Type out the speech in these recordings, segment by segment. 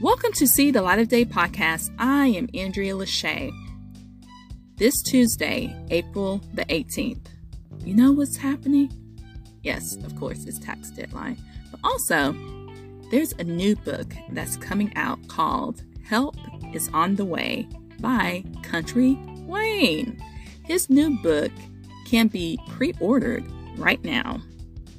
Welcome to See the Light of Day podcast. I am Andrea Lashea. This Tuesday, April the 18th, you know what's happening? Yes, of course, it's tax deadline. But also, there's a new book that's coming out called Help is on the Way by Kountry Wayne. His new book can be pre ordered right now.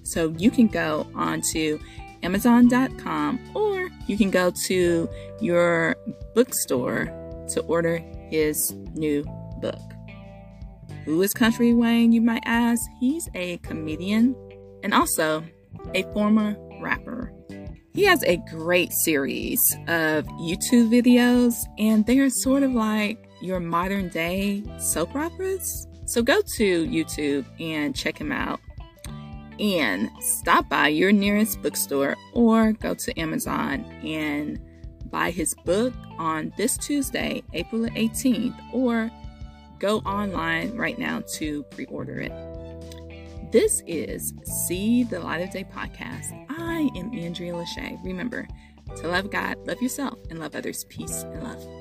So you can go onto Amazon.com or you can go to your bookstore to order his new book. Who is Kountry Wayne, you might ask? He's a comedian and also a former rapper. He has a great series of YouTube videos, and they're sort of like your modern day soap operas. So go to YouTube and check him out. And stop by your nearest bookstore or go to Amazon and buy his book on this Tuesday, April 18th, or go online right now to pre order it. This is See the Light of Day podcast. I am Andrea Lashea. Remember to love God, love yourself, and love others. Peace and love.